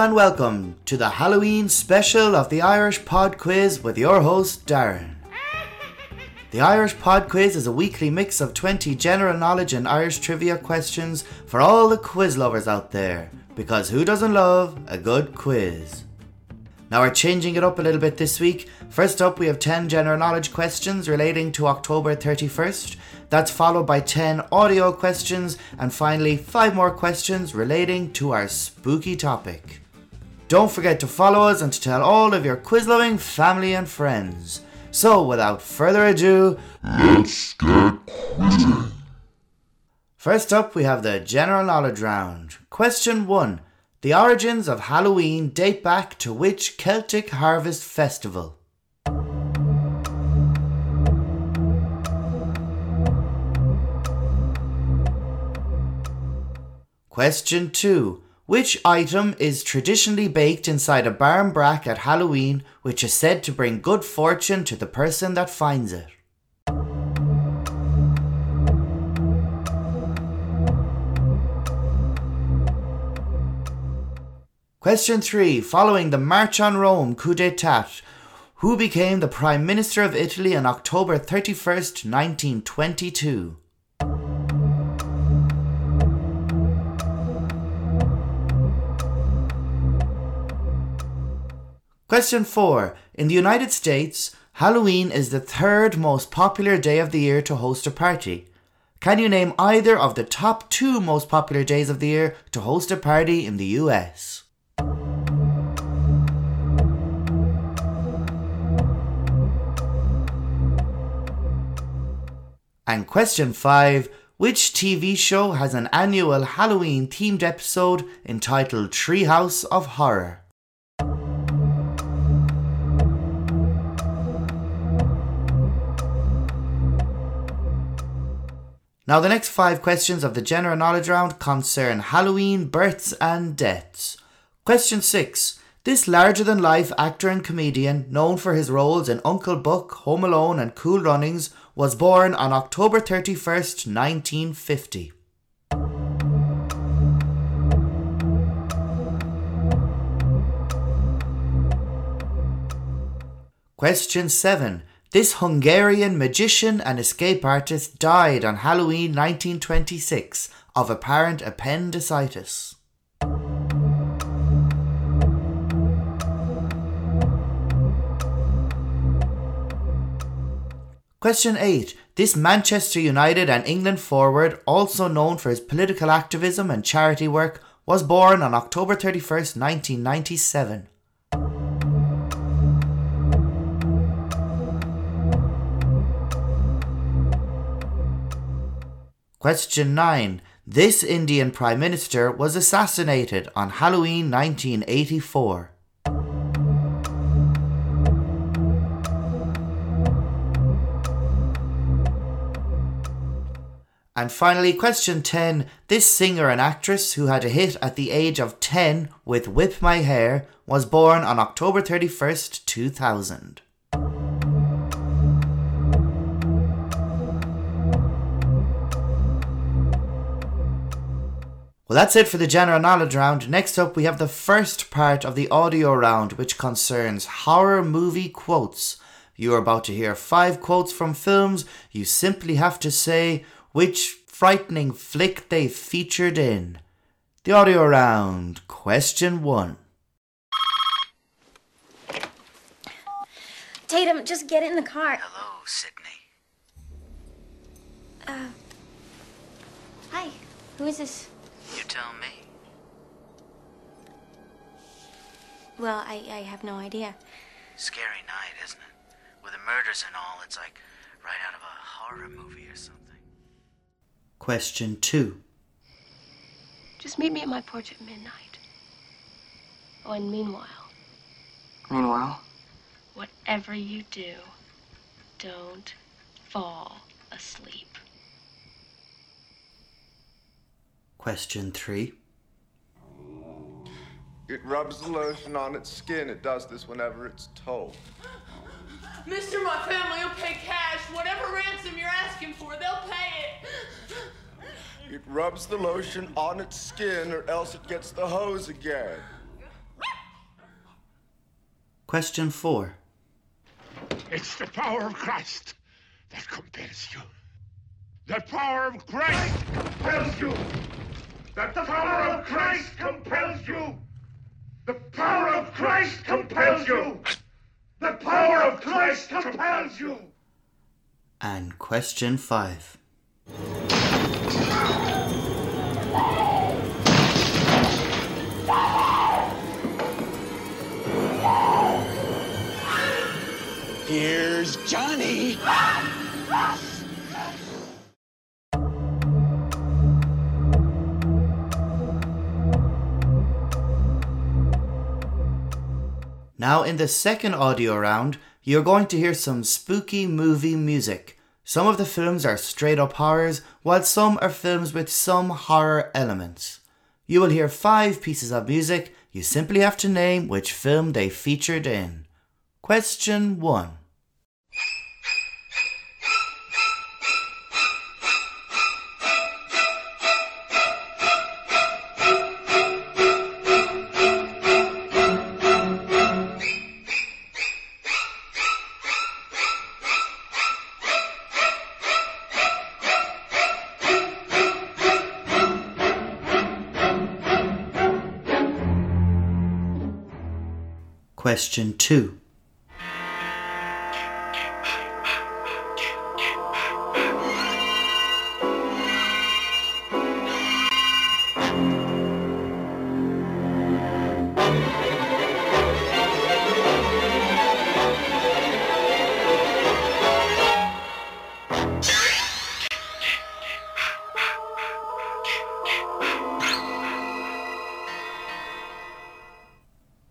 And welcome to the Halloween special of the Irish Pod Quiz with your host Darren. The Irish Pod Quiz is a weekly mix of 20 general knowledge and Irish trivia questions for all the quiz lovers out there, because who doesn't love a good quiz? Now we're changing it up a little bit this week. First up, we have 10 general knowledge questions relating to October 31st. That's followed by 10 audio questions, and finally, 5 more questions relating to our spooky topic. Don't forget to follow us and to tell all of your quiz loving family and friends. So, without further ado, Let's get quizzing. First up, we have the general knowledge round. Question 1. The origins of Halloween date back to which Celtic harvest festival? Question 2. Which item is traditionally baked inside a barmbrack at Halloween, which is said to bring good fortune to the person that finds it? Question 3. Following the March on Rome coup d'etat, who became the Prime Minister of Italy on October 31st, 1922? Question 4. In the United States, Halloween is the third most popular day of the year to host a party. Can you name either of the top two most popular days of the year to host a party in the US? And question 5 Which TV show has an annual Halloween themed episode entitled Treehouse of Horror? Now, the next five questions of the general knowledge round concern Halloween births and deaths. Question 6. This larger than life actor and comedian, known for his roles in Uncle Buck, Home Alone, and Cool Runnings, was born on October 31st, 1950. Question 7. This Hungarian magician and escape artist died on Halloween 1926 of apparent appendicitis. Question 8. This Manchester United and England forward, also known for his political activism and charity work, was born on October 31st, 1997. Question 9. This Indian Prime Minister was assassinated on Halloween 1984. And finally, question 10. This singer and actress who had a hit at the age of 10 with Whip My Hair was born on October 31st, 2000. Well, that's it for the general knowledge round. Next up, we have the first part of the audio round, which concerns horror movie quotes. You are about to hear five quotes from films. You simply have to say which frightening flick they featured in. The audio round. Question one. Tatum, just get in the car. Hello, Sidney. Uh, hi. Who is this? You tell me. Well, I, I have no idea. Scary night, isn't it? With the murders and all, it's like right out of a horror movie or something. Question two. Just meet me at my porch at midnight. Oh, and meanwhile, Meanwhile, whatever you do, don't fall asleep. Question three. It rubs the lotion on its skin. It does this whenever it's told. Mister, my family will pay cash. Whatever ransom you're asking for, they'll pay it. It rubs the lotion on its skin, or else it gets the hose again. Question 4. It's the power of Christ that compels you. The power of Christ compels you. The power of Christ compels you. The power of Christ compels you. The power of Christ compels you. And question 5. Now, in the second audio round, you're going to hear some spooky movie music. Some of the films are straight up horrors, while some are films with some horror elements. You will hear five pieces of music. You simply have to name which film they featured in. Question 1. Question 2.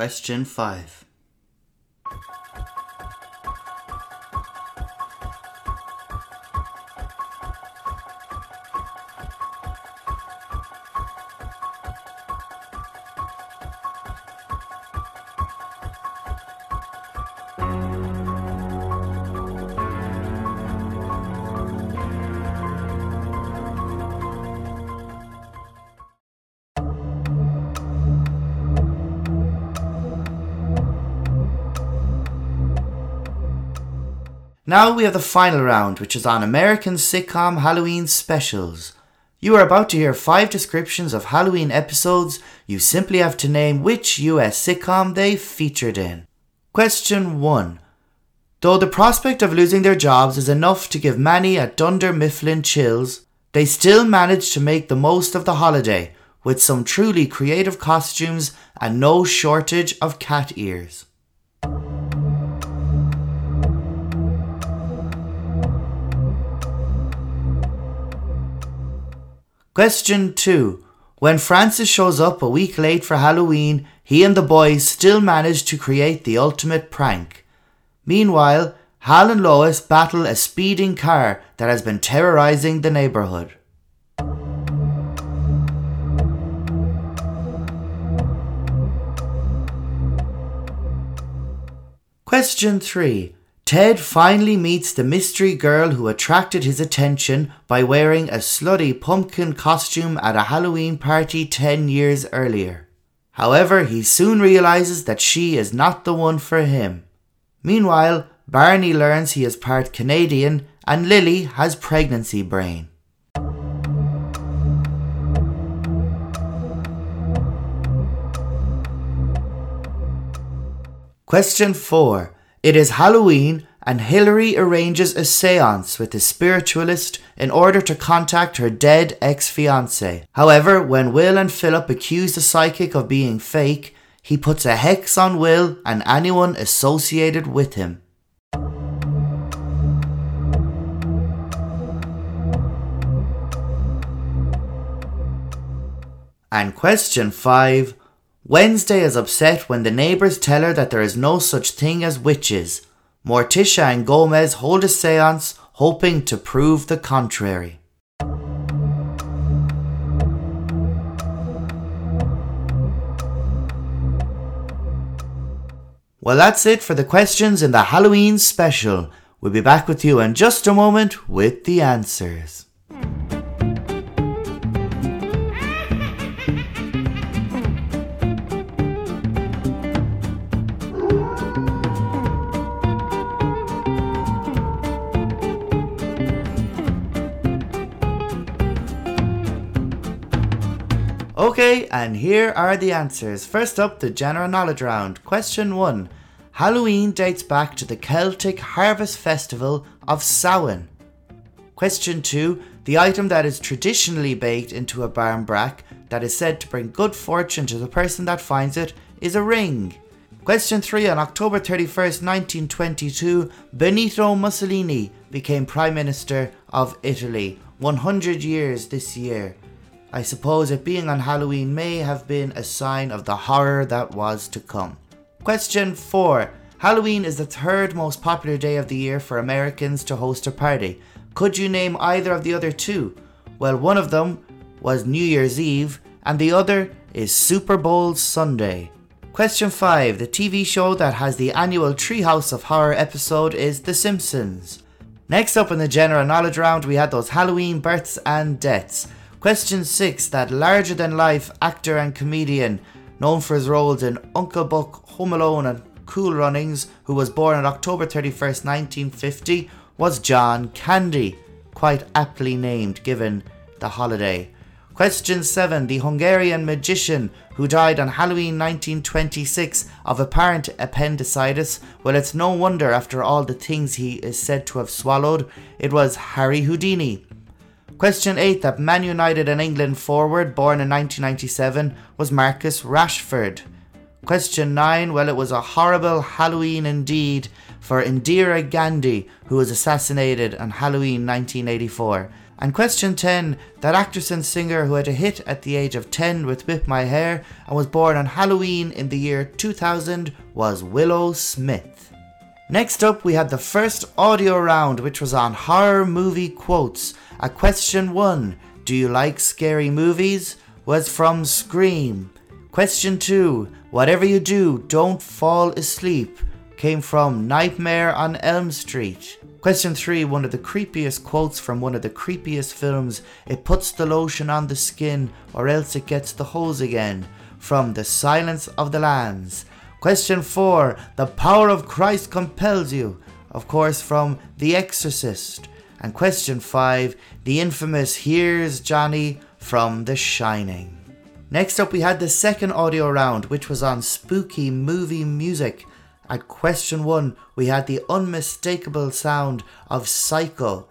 Question 5. Now we have the final round, which is on American sitcom Halloween specials. You are about to hear five descriptions of Halloween episodes. You simply have to name which US sitcom they featured in. Question 1. Though the prospect of losing their jobs is enough to give many at Dunder Mifflin chills, they still manage to make the most of the holiday with some truly creative costumes and no shortage of cat ears. Question 2. When Francis shows up a week late for Halloween, he and the boys still manage to create the ultimate prank. Meanwhile, Hal and Lois battle a speeding car that has been terrorizing the neighborhood. Question 3. Ted finally meets the mystery girl who attracted his attention by wearing a slutty pumpkin costume at a Halloween party 10 years earlier. However, he soon realizes that she is not the one for him. Meanwhile, Barney learns he is part Canadian and Lily has pregnancy brain. Question 4. It is Halloween, and Hilary arranges a seance with a spiritualist in order to contact her dead ex fiance. However, when Will and Philip accuse the psychic of being fake, he puts a hex on Will and anyone associated with him. And question 5 Wednesday is upset when the neighbours tell her that there is no such thing as witches. Morticia and Gomez hold a seance hoping to prove the contrary. Well, that's it for the questions in the Halloween special. We'll be back with you in just a moment with the answers. Okay, and here are the answers. First up, the general knowledge round. Question 1. Halloween dates back to the Celtic harvest festival of Samhain. Question 2. The item that is traditionally baked into a barmbrack that is said to bring good fortune to the person that finds it is a ring. Question 3. On October 31st, 1922, Benito Mussolini became Prime Minister of Italy. 100 years this year. I suppose it being on Halloween may have been a sign of the horror that was to come. Question 4. Halloween is the third most popular day of the year for Americans to host a party. Could you name either of the other two? Well, one of them was New Year's Eve, and the other is Super Bowl Sunday. Question 5. The TV show that has the annual Treehouse of Horror episode is The Simpsons. Next up in the general knowledge round, we had those Halloween births and deaths. Question 6 That larger than life actor and comedian, known for his roles in Uncle Buck, Home Alone, and Cool Runnings, who was born on October 31st, 1950, was John Candy, quite aptly named given the holiday. Question 7 The Hungarian magician who died on Halloween 1926 of apparent appendicitis. Well, it's no wonder after all the things he is said to have swallowed, it was Harry Houdini. Question 8 that Man United and England forward born in 1997 was Marcus Rashford. Question 9 well, it was a horrible Halloween indeed for Indira Gandhi, who was assassinated on Halloween 1984. And question 10 that actress and singer who had a hit at the age of 10 with Whip My Hair and was born on Halloween in the year 2000 was Willow Smith. Next up, we had the first audio round, which was on horror movie quotes. A question one Do you like scary movies? was from Scream. Question two Whatever you do, don't fall asleep came from Nightmare on Elm Street. Question 3 One of the creepiest quotes from one of the creepiest films It puts the lotion on the skin or else it gets the hose again from The Silence of the Lambs. Question 4 The power of Christ compels you, of course, from The Exorcist. And question 5 The infamous Here's Johnny from The Shining. Next up, we had the second audio round, which was on spooky movie music. At question 1, we had the unmistakable sound of Psycho.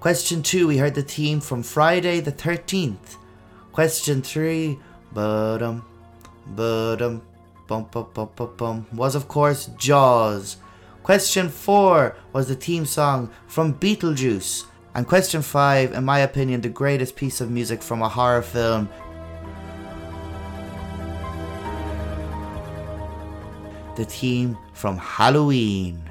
Question 2, we heard the theme from Friday the 13th. Question 3, budum, budum, bum bum bum bum bum, was of course Jaws. Question 4 was the theme song from Beetlejuice. And question 5, in my opinion, the greatest piece of music from a horror film. The theme from Halloween.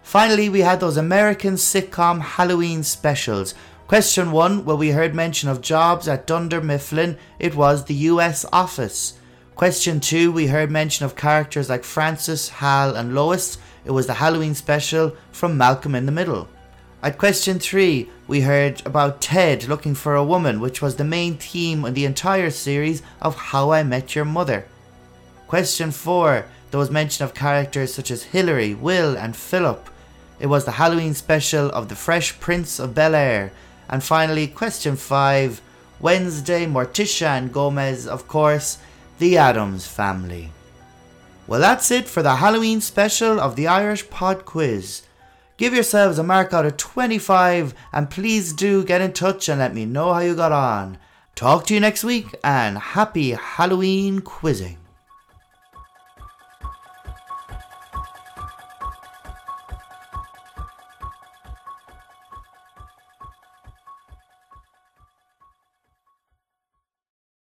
Finally, we had those American sitcom Halloween specials. Question 1, where we heard mention of jobs at Dunder Mifflin, it was the US Office. Question 2, we heard mention of characters like Francis, Hal, and Lois. It was the Halloween special from Malcolm in the Middle. At question 3, we heard about Ted looking for a woman, which was the main theme in the entire series of How I Met Your Mother. Question 4, there was mention of characters such as Hilary, Will, and Philip. It was the Halloween special of The Fresh Prince of Bel Air. And finally, question 5, Wednesday, Morticia and Gomez, of course, the Addams family. Well, that's it for the Halloween special of the Irish Pod Quiz. Give yourselves a mark out of 25 and please do get in touch and let me know how you got on. Talk to you next week and happy Halloween quizzing.